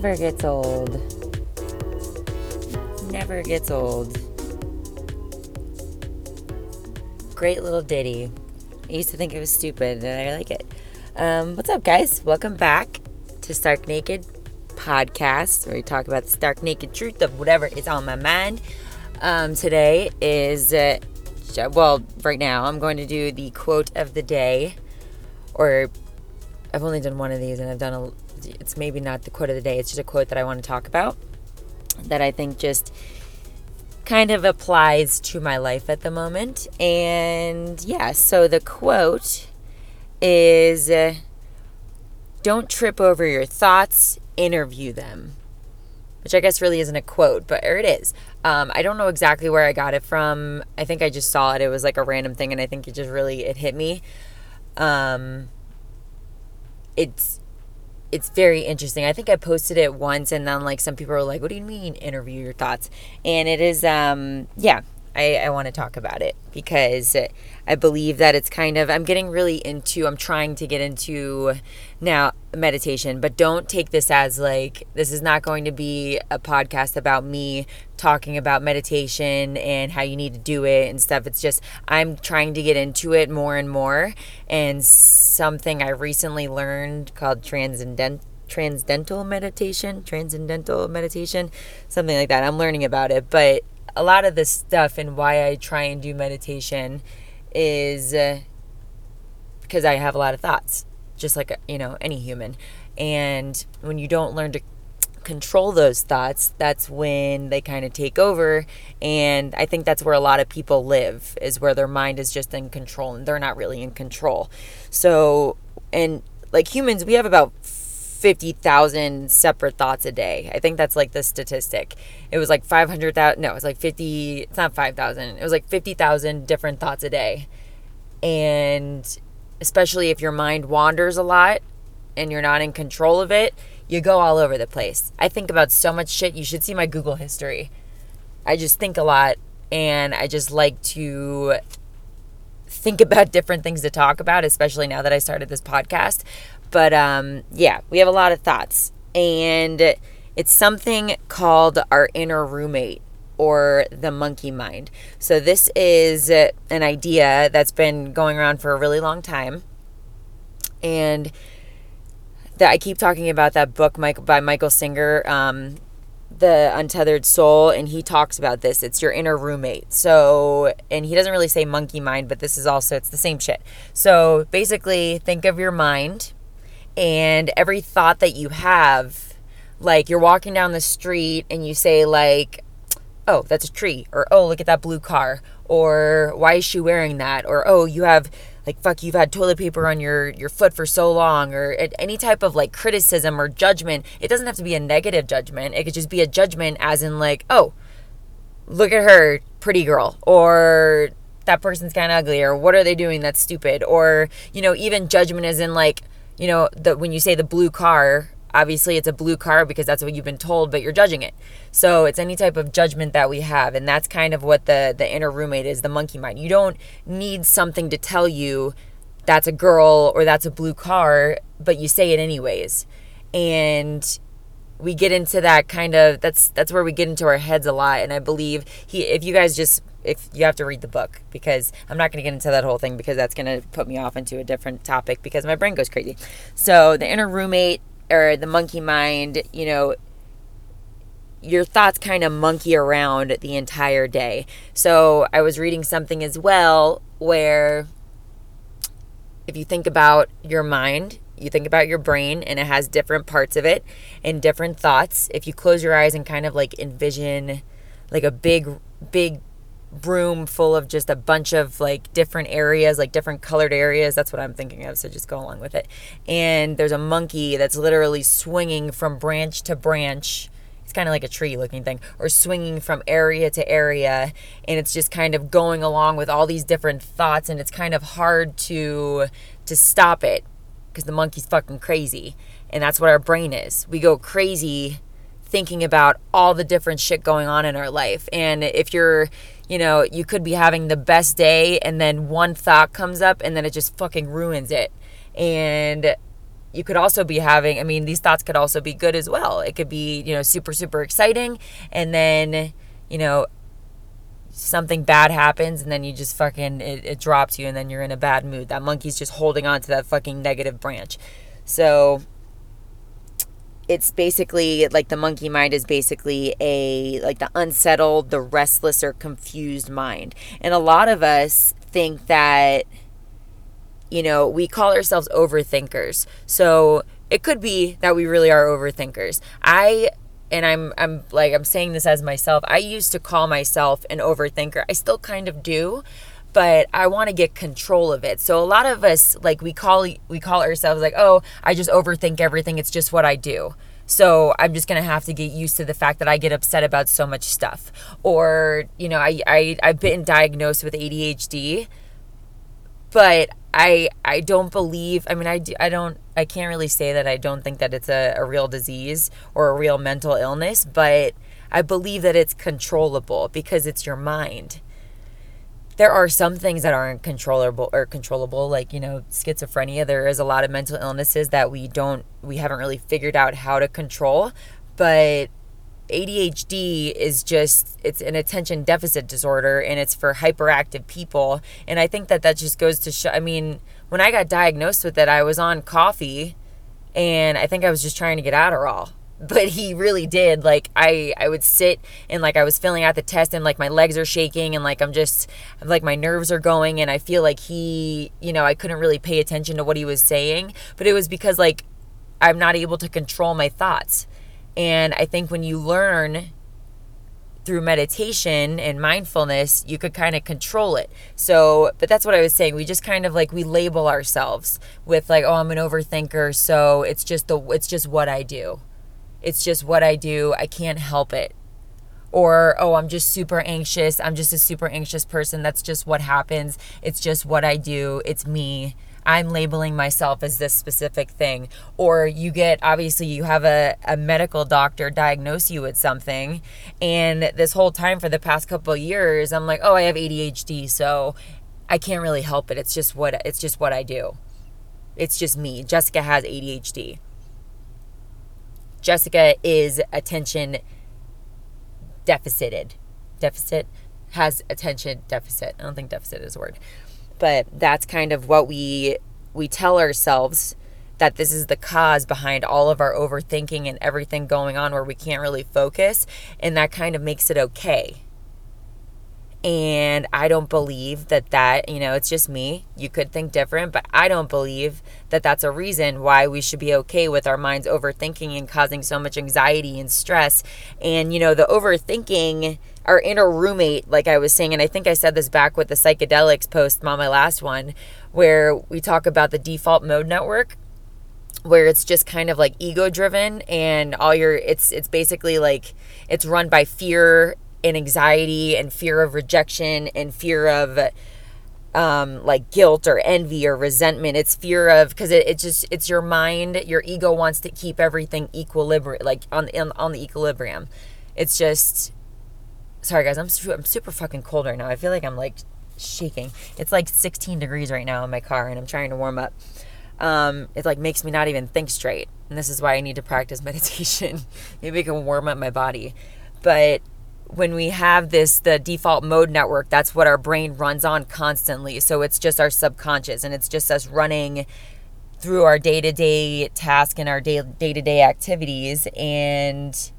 never gets old. Never gets old. Great little ditty. I used to think it was stupid and I like it. Um, what's up, guys? Welcome back to Stark Naked Podcast, where we talk about the stark naked truth of whatever is on my mind. Um, today is, uh, well, right now I'm going to do the quote of the day, or I've only done one of these and I've done a it's maybe not the quote of the day, it's just a quote that I want to talk about that I think just kind of applies to my life at the moment. And yeah, so the quote is Don't trip over your thoughts, interview them. Which I guess really isn't a quote, but it is. Um, I don't know exactly where I got it from. I think I just saw it. It was like a random thing, and I think it just really it hit me. Um, it's it's very interesting. I think I posted it once and then like some people were like, What do you mean interview your thoughts? And it is um yeah, I, I want to talk about it because I believe that it's kind of, I'm getting really into, I'm trying to get into now meditation, but don't take this as like, this is not going to be a podcast about me talking about meditation and how you need to do it and stuff. It's just, I'm trying to get into it more and more. And something I recently learned called transcendent transcendental meditation, transcendental meditation, something like that. I'm learning about it, but a lot of this stuff and why I try and do meditation is uh, because I have a lot of thoughts, just like, you know, any human. And when you don't learn to control those thoughts, that's when they kind of take over. And I think that's where a lot of people live, is where their mind is just in control and they're not really in control. So, and like humans, we have about 50,000 separate thoughts a day. I think that's like the statistic. It was like 500,000. No, it's like 50. It's not 5,000. It was like 50,000 different thoughts a day. And especially if your mind wanders a lot and you're not in control of it, you go all over the place. I think about so much shit. You should see my Google history. I just think a lot and I just like to think about different things to talk about, especially now that I started this podcast. But um, yeah, we have a lot of thoughts. And it's something called our inner roommate or the monkey mind. So, this is an idea that's been going around for a really long time. And that I keep talking about that book by Michael Singer, um, The Untethered Soul, and he talks about this. It's your inner roommate. So, and he doesn't really say monkey mind, but this is also, it's the same shit. So, basically, think of your mind and every thought that you have like you're walking down the street and you say like oh that's a tree or oh look at that blue car or why is she wearing that? or oh you have like fuck you've had toilet paper on your your foot for so long or any type of like criticism or judgment. It doesn't have to be a negative judgment. It could just be a judgment as in like oh look at her pretty girl or that person's kind of ugly or what are they doing that's stupid? or you know even judgment as in like you know, the, when you say the blue car, obviously it's a blue car because that's what you've been told, but you're judging it. So it's any type of judgment that we have. And that's kind of what the, the inner roommate is, the monkey mind. You don't need something to tell you that's a girl or that's a blue car, but you say it anyways. And we get into that kind of that's that's where we get into our heads a lot and i believe he if you guys just if you have to read the book because I'm not going to get into that whole thing because that's going to put me off into a different topic because my brain goes crazy. So, the inner roommate or the monkey mind, you know, your thoughts kind of monkey around the entire day. So, I was reading something as well where if you think about your mind, you think about your brain and it has different parts of it and different thoughts. If you close your eyes and kind of like envision like a big, big room full of just a bunch of like different areas, like different colored areas. That's what I'm thinking of. So just go along with it. And there's a monkey that's literally swinging from branch to branch. It's kind of like a tree looking thing, or swinging from area to area. And it's just kind of going along with all these different thoughts. And it's kind of hard to to stop it because the monkey's fucking crazy. And that's what our brain is. We go crazy thinking about all the different shit going on in our life. And if you're you know, you could be having the best day and then one thought comes up and then it just fucking ruins it. And you could also be having, I mean, these thoughts could also be good as well. It could be, you know, super, super exciting. And then, you know, something bad happens and then you just fucking, it, it drops you and then you're in a bad mood. That monkey's just holding on to that fucking negative branch. So it's basically like the monkey mind is basically a like the unsettled, the restless or confused mind. And a lot of us think that you know, we call ourselves overthinkers. So it could be that we really are overthinkers. I and I'm I'm like I'm saying this as myself. I used to call myself an overthinker. I still kind of do, but I want to get control of it. So a lot of us like we call we call ourselves like, "Oh, I just overthink everything. It's just what I do." So I'm just gonna have to get used to the fact that I get upset about so much stuff. Or, you know, I, I I've been diagnosed with ADHD, but I I don't believe I mean I, I don't I can't really say that I don't think that it's a, a real disease or a real mental illness, but I believe that it's controllable because it's your mind there are some things that aren't controllable or controllable like you know schizophrenia. There is a lot of mental illnesses that we don't we haven't really figured out how to control but ADHD is just it's an attention deficit disorder and it's for hyperactive people. And I think that that just goes to show I mean when I got diagnosed with it I was on coffee and I think I was just trying to get Adderall but he really did like i i would sit and like i was filling out the test and like my legs are shaking and like i'm just like my nerves are going and i feel like he you know i couldn't really pay attention to what he was saying but it was because like i'm not able to control my thoughts. And i think when you learn through meditation and mindfulness you could kind of control it. So but that's what i was saying. We just kind of like we label ourselves with like oh i'm an overthinker so it's just the it's just what i do it's just what I do. I can't help it. Or, oh, I'm just super anxious. I'm just a super anxious person. That's just what happens. It's just what I do. It's me. I'm labeling myself as this specific thing. Or you get, obviously, you have a, a medical doctor diagnose you with something. And this whole time for the past couple years, I'm like, oh, I have ADHD. So I can't really help it. It's just what, it's just what I do. It's just me. Jessica has ADHD. Jessica is attention deficited. Deficit has attention deficit. I don't think deficit is a word. But that's kind of what we we tell ourselves that this is the cause behind all of our overthinking and everything going on where we can't really focus and that kind of makes it okay and I don't believe that that, you know, it's just me. You could think different, but I don't believe that that's a reason why we should be okay with our minds overthinking and causing so much anxiety and stress. And, you know, the overthinking, our inner roommate, like I was saying, and I think I said this back with the psychedelics post on my last one, where we talk about the default mode network where it's just kind of like ego driven and all your it's it's basically like it's run by fear and anxiety and fear of rejection and fear of um, like guilt or envy or resentment. It's fear of because it, it's just it's your mind. Your ego wants to keep everything equilibrium, like on on, on the equilibrium. It's just sorry guys. I'm I'm super fucking cold right now. I feel like I'm like shaking. It's like 16 degrees right now in my car, and I'm trying to warm up. Um, it like makes me not even think straight, and this is why I need to practice meditation. Maybe I can warm up my body, but when we have this the default mode network that's what our brain runs on constantly. So it's just our subconscious and it's just us running through our day-to-day task and our day, day-to-day activities. And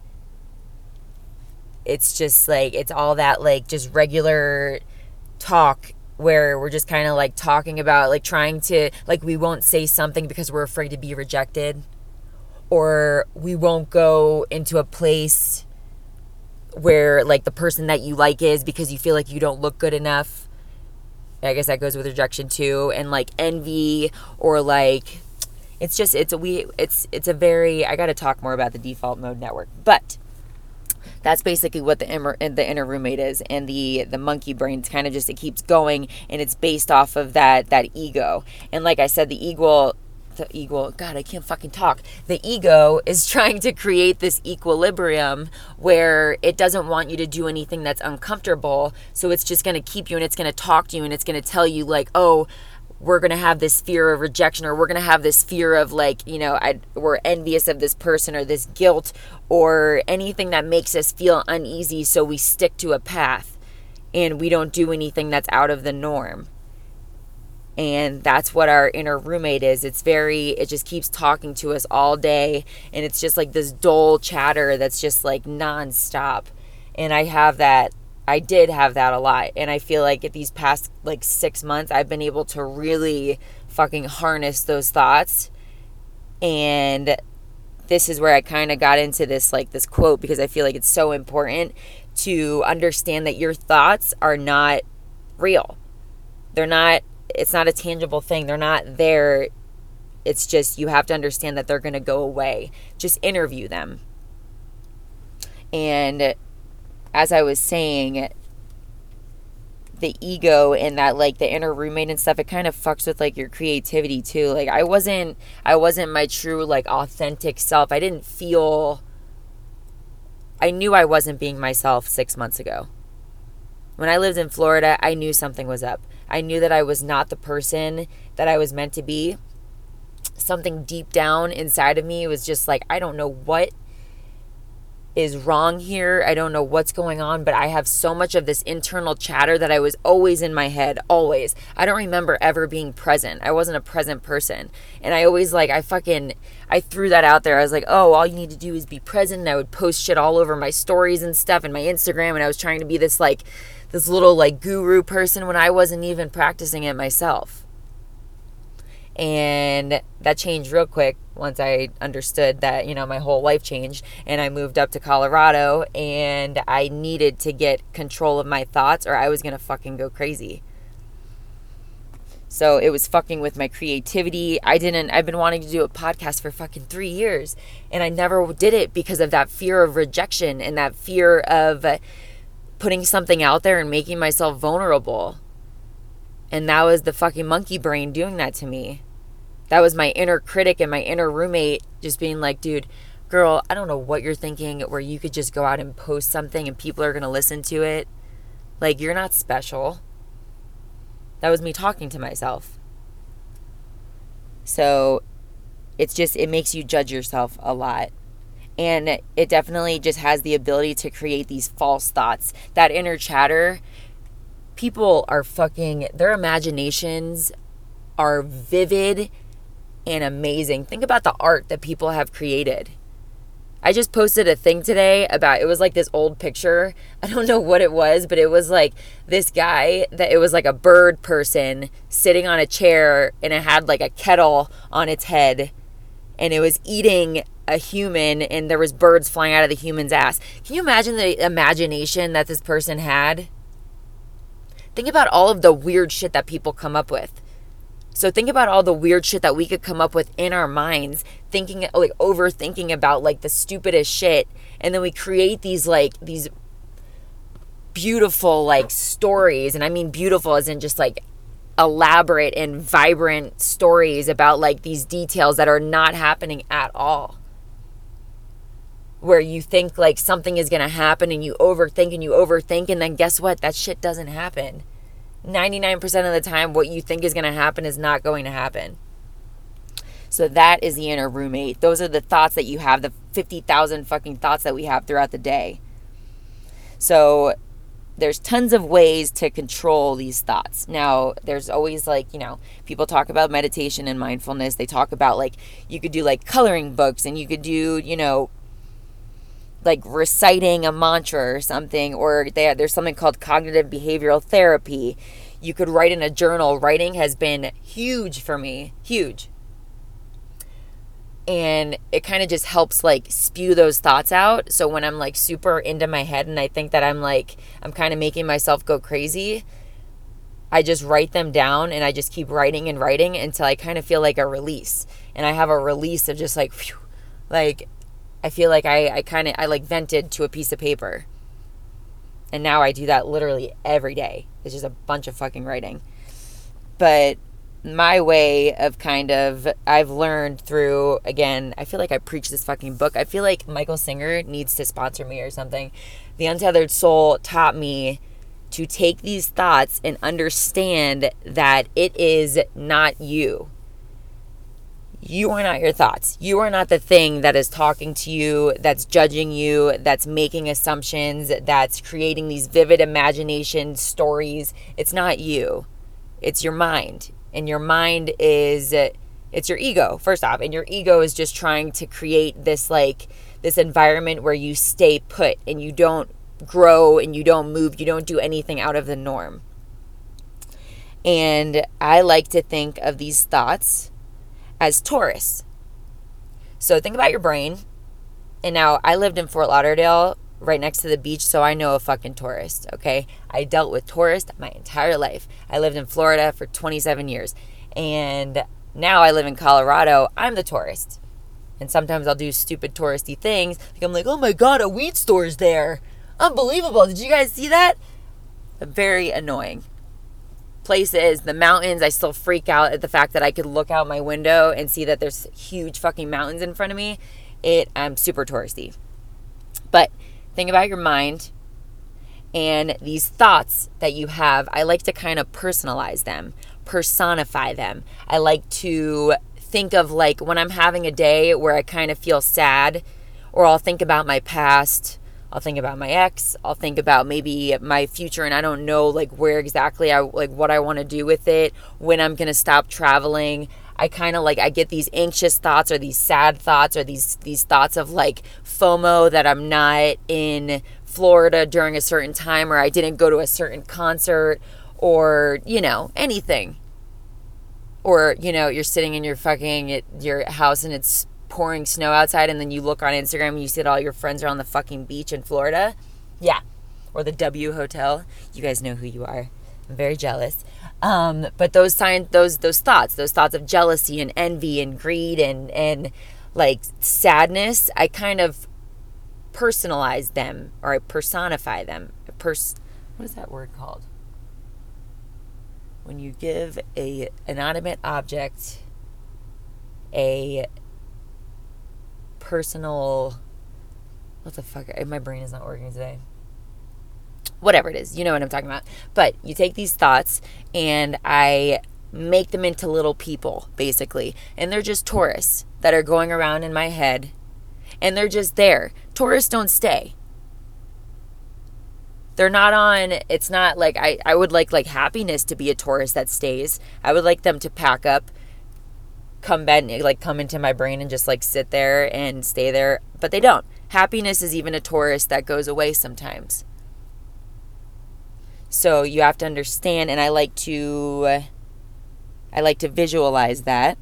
it's just like it's all that like just regular talk where we're just kind of like talking about like trying to like we won't say something because we're afraid to be rejected or we won't go into a place where like the person that you like is because you feel like you don't look good enough. I guess that goes with rejection too, and like envy or like it's just it's a we it's it's a very I got to talk more about the default mode network, but that's basically what the inner, uh, the inner roommate is and the the monkey brain's kind of just it keeps going and it's based off of that that ego and like i said the ego the ego, God, I can't fucking talk. The ego is trying to create this equilibrium where it doesn't want you to do anything that's uncomfortable. So it's just going to keep you and it's going to talk to you and it's going to tell you, like, oh, we're going to have this fear of rejection or we're going to have this fear of like you know I, we're envious of this person or this guilt or anything that makes us feel uneasy so we stick to a path and we don't do anything that's out of the norm and that's what our inner roommate is it's very it just keeps talking to us all day and it's just like this dull chatter that's just like nonstop and i have that I did have that a lot. And I feel like at these past like six months, I've been able to really fucking harness those thoughts. And this is where I kind of got into this like this quote because I feel like it's so important to understand that your thoughts are not real. They're not it's not a tangible thing. They're not there. It's just you have to understand that they're going to go away. Just interview them. And as I was saying, the ego and that like the inner roommate and stuff, it kind of fucks with like your creativity too. Like I wasn't I wasn't my true like authentic self. I didn't feel I knew I wasn't being myself 6 months ago. When I lived in Florida, I knew something was up. I knew that I was not the person that I was meant to be. Something deep down inside of me was just like I don't know what is wrong here. I don't know what's going on, but I have so much of this internal chatter that I was always in my head, always. I don't remember ever being present. I wasn't a present person. And I always like, I fucking, I threw that out there. I was like, oh, all you need to do is be present. And I would post shit all over my stories and stuff and my Instagram. And I was trying to be this like, this little like guru person when I wasn't even practicing it myself. And that changed real quick once I understood that, you know, my whole life changed and I moved up to Colorado and I needed to get control of my thoughts or I was going to fucking go crazy. So it was fucking with my creativity. I didn't, I've been wanting to do a podcast for fucking three years and I never did it because of that fear of rejection and that fear of putting something out there and making myself vulnerable. And that was the fucking monkey brain doing that to me that was my inner critic and my inner roommate just being like, dude, girl, I don't know what you're thinking where you could just go out and post something and people are going to listen to it. Like, you're not special. That was me talking to myself. So it's just, it makes you judge yourself a lot. And it definitely just has the ability to create these false thoughts. That inner chatter, people are fucking, their imaginations are vivid and amazing. Think about the art that people have created. I just posted a thing today about it was like this old picture. I don't know what it was, but it was like this guy that it was like a bird person sitting on a chair and it had like a kettle on its head and it was eating a human and there was birds flying out of the human's ass. Can you imagine the imagination that this person had? Think about all of the weird shit that people come up with. So think about all the weird shit that we could come up with in our minds, thinking like overthinking about like the stupidest shit, and then we create these like these beautiful like stories, and I mean beautiful as in just like elaborate and vibrant stories about like these details that are not happening at all where you think like something is going to happen and you overthink and you overthink and then guess what that shit doesn't happen 99% of the time, what you think is going to happen is not going to happen. So that is the inner roommate. Those are the thoughts that you have, the 50,000 fucking thoughts that we have throughout the day. So there's tons of ways to control these thoughts. Now, there's always like, you know, people talk about meditation and mindfulness. They talk about like you could do like coloring books and you could do, you know, like reciting a mantra or something, or they, there's something called cognitive behavioral therapy. You could write in a journal. Writing has been huge for me, huge. And it kind of just helps like spew those thoughts out. So when I'm like super into my head and I think that I'm like, I'm kind of making myself go crazy, I just write them down and I just keep writing and writing until I kind of feel like a release. And I have a release of just like, whew, like I feel like I, I kind of I like vented to a piece of paper. And now I do that literally every day. It's just a bunch of fucking writing. But my way of kind of I've learned through again, I feel like I preach this fucking book. I feel like Michael Singer needs to sponsor me or something. The Untethered Soul taught me to take these thoughts and understand that it is not you. You are not your thoughts. You are not the thing that is talking to you, that's judging you, that's making assumptions, that's creating these vivid imagination stories. It's not you. It's your mind. And your mind is it's your ego, first off. And your ego is just trying to create this like this environment where you stay put and you don't grow and you don't move, you don't do anything out of the norm. And I like to think of these thoughts as tourists. So think about your brain. And now I lived in Fort Lauderdale right next to the beach, so I know a fucking tourist, okay? I dealt with tourists my entire life. I lived in Florida for 27 years. And now I live in Colorado. I'm the tourist. And sometimes I'll do stupid touristy things. Like I'm like, oh my god, a weed store's there. Unbelievable. Did you guys see that? Very annoying. Places, the mountains, I still freak out at the fact that I could look out my window and see that there's huge fucking mountains in front of me. It I'm super touristy. But think about your mind and these thoughts that you have. I like to kind of personalize them, personify them. I like to think of like when I'm having a day where I kind of feel sad or I'll think about my past I'll think about my ex. I'll think about maybe my future and I don't know like where exactly I like what I want to do with it, when I'm going to stop traveling. I kind of like I get these anxious thoughts or these sad thoughts or these these thoughts of like FOMO that I'm not in Florida during a certain time or I didn't go to a certain concert or, you know, anything. Or, you know, you're sitting in your fucking your house and it's pouring snow outside and then you look on Instagram and you see that all your friends are on the fucking beach in Florida. Yeah. Or the W Hotel. You guys know who you are. I'm very jealous. Um, but those signs, those those thoughts, those thoughts of jealousy and envy and greed and and like sadness, I kind of personalize them or I personify them. Pers- what is that word called? When you give a inanimate object a personal what the fuck eh, my brain is not working today. Whatever it is you know what i'm talking about. But you take these thoughts and i make them into little people basically. And they're just tourists that are going around in my head. And they're just there. Tourists don't stay. They're not on it's not like I, I would like like happiness to be a tourist that stays. I would like them to pack up come back like come into my brain and just like sit there and stay there but they don't. Happiness is even a tourist that goes away sometimes. So you have to understand and i like to i like to visualize that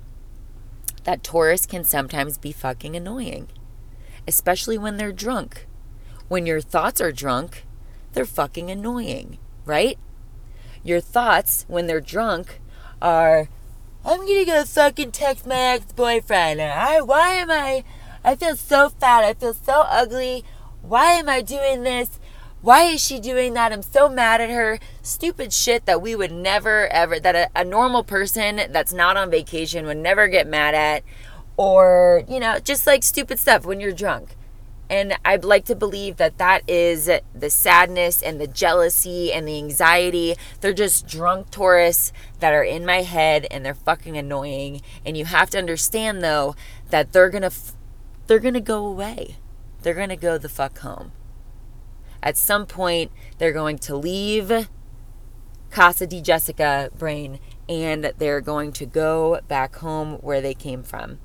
that tourists can sometimes be fucking annoying especially when they're drunk. When your thoughts are drunk they're fucking annoying right? Your thoughts when they're drunk are I'm gonna go fucking text my ex boyfriend. I, why am I? I feel so fat. I feel so ugly. Why am I doing this? Why is she doing that? I'm so mad at her. Stupid shit that we would never, ever, that a, a normal person that's not on vacation would never get mad at. Or, you know, just like stupid stuff when you're drunk. And I'd like to believe that that is the sadness and the jealousy and the anxiety. They're just drunk tourists that are in my head and they're fucking annoying. And you have to understand though that they're going to they're going to go away. They're going to go the fuck home. At some point, they're going to leave Casa di Jessica brain and they're going to go back home where they came from.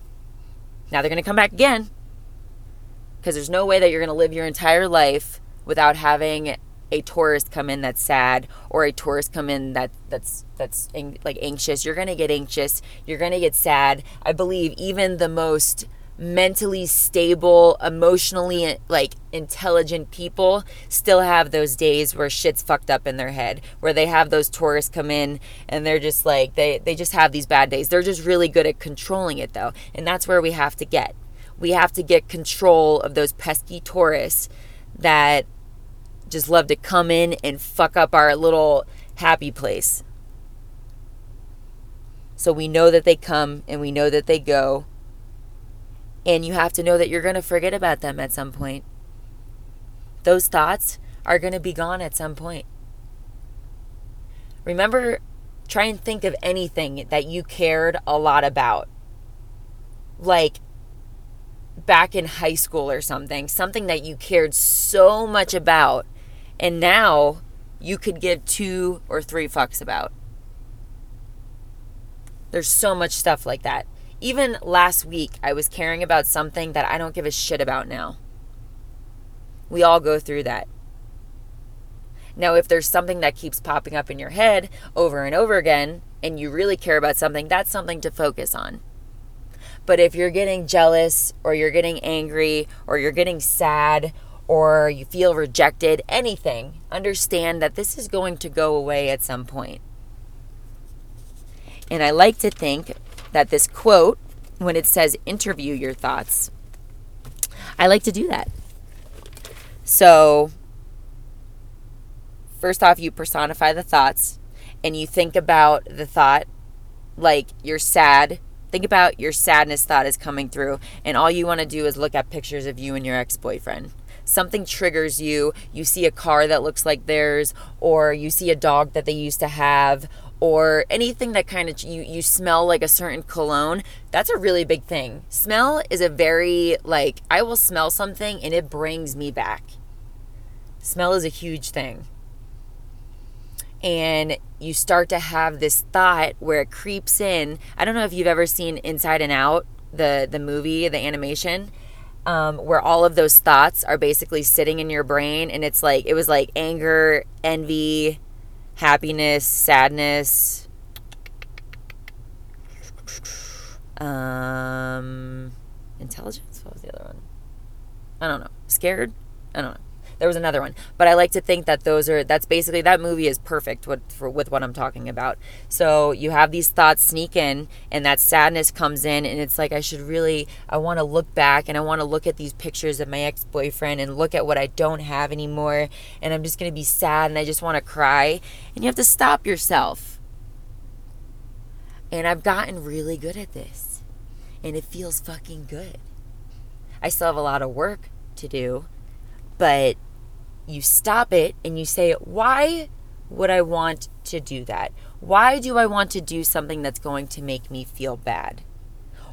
Now they're going to come back again because there's no way that you're going to live your entire life without having a tourist come in that's sad or a tourist come in that that's that's like anxious. You're going to get anxious. You're going to get sad. I believe even the most mentally stable emotionally like intelligent people still have those days where shit's fucked up in their head where they have those tourists come in and they're just like they they just have these bad days. They're just really good at controlling it though and that's where we have to get we have to get control of those pesky tourists that just love to come in and fuck up our little happy place. So we know that they come and we know that they go. And you have to know that you're going to forget about them at some point. Those thoughts are going to be gone at some point. Remember, try and think of anything that you cared a lot about. Like back in high school or something, something that you cared so much about, and now you could give two or three fucks about. There's so much stuff like that. Even last week, I was caring about something that I don't give a shit about now. We all go through that. Now, if there's something that keeps popping up in your head over and over again, and you really care about something, that's something to focus on. But if you're getting jealous, or you're getting angry, or you're getting sad, or you feel rejected, anything, understand that this is going to go away at some point. And I like to think that this quote, when it says interview your thoughts, I like to do that. So, first off, you personify the thoughts and you think about the thought like you're sad. Think about your sadness thought is coming through, and all you want to do is look at pictures of you and your ex boyfriend. Something triggers you. You see a car that looks like theirs, or you see a dog that they used to have, or anything that kind of you you smell like a certain cologne that's a really big thing smell is a very like i will smell something and it brings me back smell is a huge thing and you start to have this thought where it creeps in. I don't know if you've ever seen Inside and Out, the the movie, the animation, um, where all of those thoughts are basically sitting in your brain, and it's like it was like anger, envy, happiness, sadness, um, intelligence. What was the other one? I don't know. Scared. I don't know. There was another one, but I like to think that those are that's basically that movie is perfect with for, with what I'm talking about. So you have these thoughts sneak in, and that sadness comes in, and it's like I should really I want to look back and I want to look at these pictures of my ex boyfriend and look at what I don't have anymore, and I'm just gonna be sad and I just want to cry, and you have to stop yourself. And I've gotten really good at this, and it feels fucking good. I still have a lot of work to do, but you stop it and you say, why would I want to do that? Why do I want to do something that's going to make me feel bad?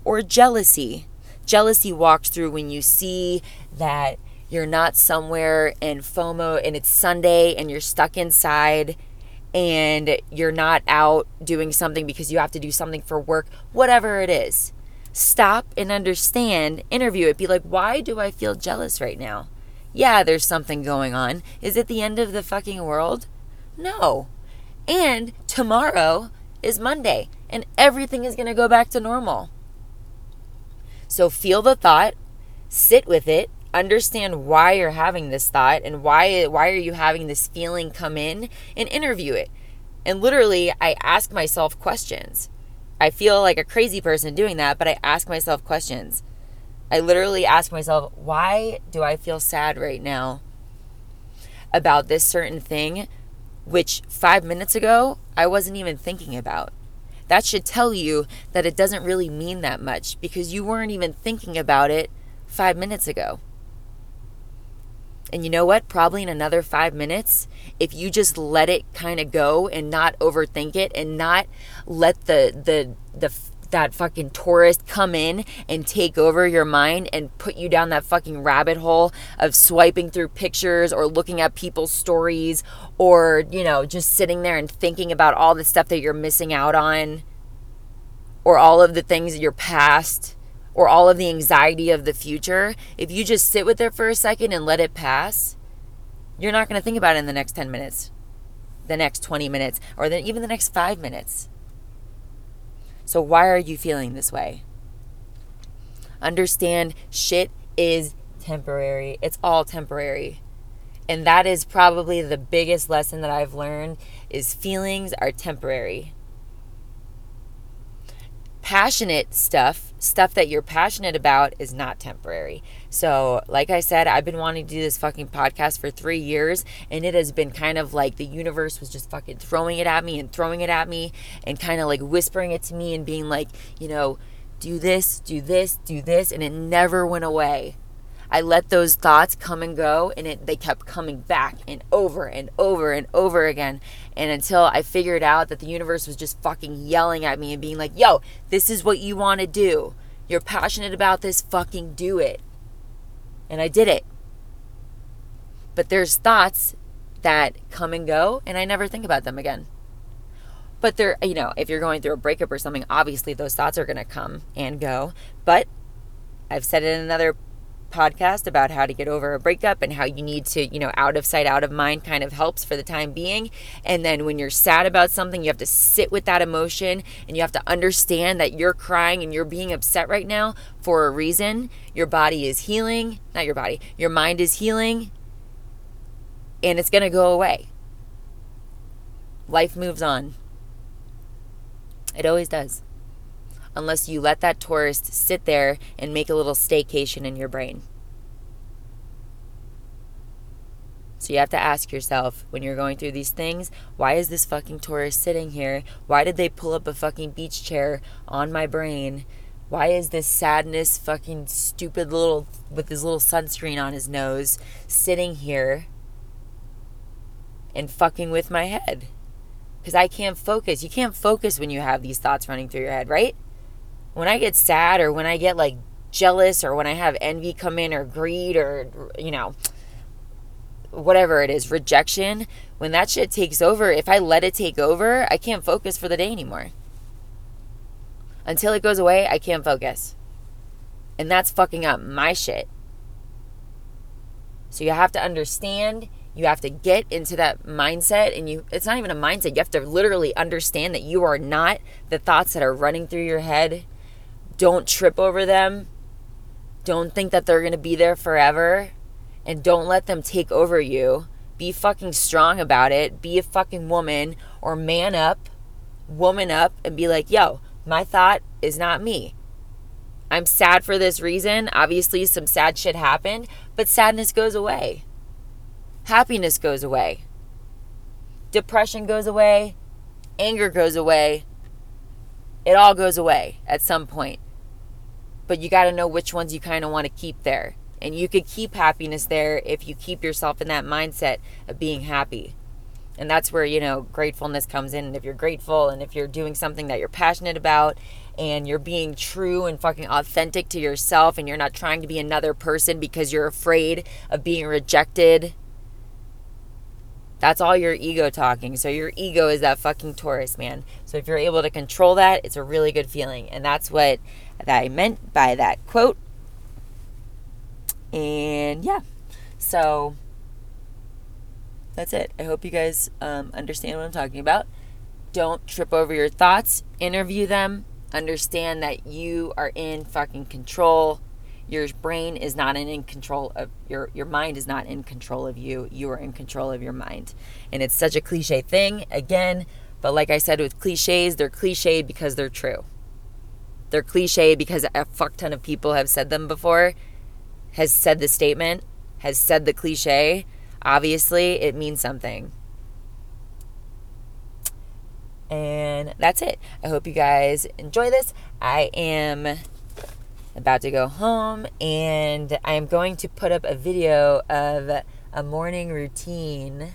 Or jealousy. Jealousy walks through when you see that you're not somewhere in FOMO and it's Sunday and you're stuck inside and you're not out doing something because you have to do something for work, whatever it is. Stop and understand, interview it. Be like, why do I feel jealous right now? Yeah, there's something going on. Is it the end of the fucking world? No. And tomorrow is Monday and everything is going to go back to normal. So feel the thought, sit with it, understand why you're having this thought and why why are you having this feeling come in and interview it. And literally I ask myself questions. I feel like a crazy person doing that, but I ask myself questions. I literally ask myself, why do I feel sad right now about this certain thing, which five minutes ago I wasn't even thinking about? That should tell you that it doesn't really mean that much because you weren't even thinking about it five minutes ago. And you know what? Probably in another five minutes, if you just let it kind of go and not overthink it and not let the the the that fucking tourist come in and take over your mind and put you down that fucking rabbit hole of swiping through pictures or looking at people's stories or, you know, just sitting there and thinking about all the stuff that you're missing out on or all of the things of your past or all of the anxiety of the future. If you just sit with it for a second and let it pass, you're not going to think about it in the next 10 minutes, the next 20 minutes, or even the next five minutes. So, why are you feeling this way? Understand shit is temporary, it's all temporary. And that is probably the biggest lesson that I've learned is feelings are temporary passionate stuff, stuff that you're passionate about, is not temporary. So, like I said, I've been wanting to do this fucking podcast for three years, and it has been kind of like the universe was just fucking throwing it at me and throwing it at me, and kind of like whispering it to me and being like, you know, do this, do this, do this, and it never went away. I let those thoughts come and go, and it, they kept coming back and over and over and over again. And until I figured out that the universe was just fucking yelling at me and being like, yo, this is what you want to do. You're passionate about this, fucking do it. And I did it. But there's thoughts that come and go, and I never think about them again. But they're, you know, if you're going through a breakup or something, obviously those thoughts are going to come and go. But I've said it in another podcast about how to get over a breakup and how you need to, you know, out of sight, out of mind kind of helps for the time being. And then when you're sad about something, you have to sit with that emotion and you have to understand that you're crying and you're being upset right now for a reason. Your body is healing, not your body, your mind is healing, and it's going to go away. Life moves on. It always does unless you let that tourist sit there and make a little staycation in your brain. So you have to ask yourself when you're going through these things, why is this fucking tourist sitting here? Why did they pull up a fucking beach chair on my brain? Why is this sadness fucking stupid little with his little sunscreen on his nose sitting here and fucking with my head? Because I can't focus. You can't focus when you have these thoughts running through your head, right? When I get sad or when I get like jealous or when I have envy come in or greed or, you know, whatever it is, rejection, when that shit takes over, if I let it take over, I can't focus for the day anymore. Until it goes away, I can't focus. And that's fucking up my shit. So you have to understand, you have to get into that mindset and you it's not even a mindset. You have to literally understand that you are not the thoughts that are running through your head don't trip over them. Don't think that they're going to be there forever. And don't let them take over you. Be fucking strong about it. Be a fucking woman or man up, woman up, and be like, yo, my thought is not me. I'm sad for this reason. Obviously, some sad shit happened, but sadness goes away. Happiness goes away. Depression goes away. Anger goes away. It all goes away at some point but you got to know which ones you kind of want to keep there. And you could keep happiness there if you keep yourself in that mindset of being happy. And that's where, you know, gratefulness comes in. And if you're grateful and if you're doing something that you're passionate about and you're being true and fucking authentic to yourself and you're not trying to be another person because you're afraid of being rejected, that's all your ego talking. So your ego is that fucking tourist, man. So if you're able to control that, it's a really good feeling. And that's what that I meant by that quote. And yeah, so that's it. I hope you guys um, understand what I'm talking about. Don't trip over your thoughts, interview them, understand that you are in fucking control. Your brain is not in control of your your mind is not in control of you. You are in control of your mind. And it's such a cliche thing again, but like I said with clichés, they're cliched because they're true they're cliche because a fuck ton of people have said them before, has said the statement, has said the cliche. Obviously, it means something. And that's it. I hope you guys enjoy this. I am about to go home and I'm going to put up a video of a morning routine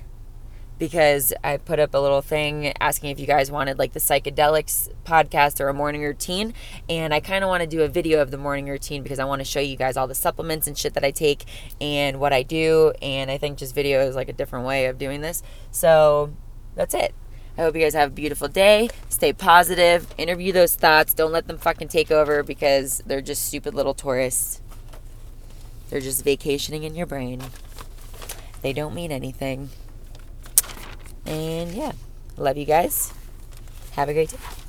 because I put up a little thing asking if you guys wanted like the psychedelics podcast or a morning routine. And I kind of want to do a video of the morning routine because I want to show you guys all the supplements and shit that I take and what I do. And I think just video is like a different way of doing this. So that's it. I hope you guys have a beautiful day. Stay positive. Interview those thoughts. Don't let them fucking take over because they're just stupid little tourists. They're just vacationing in your brain. They don't mean anything. And yeah, love you guys. Have a great day.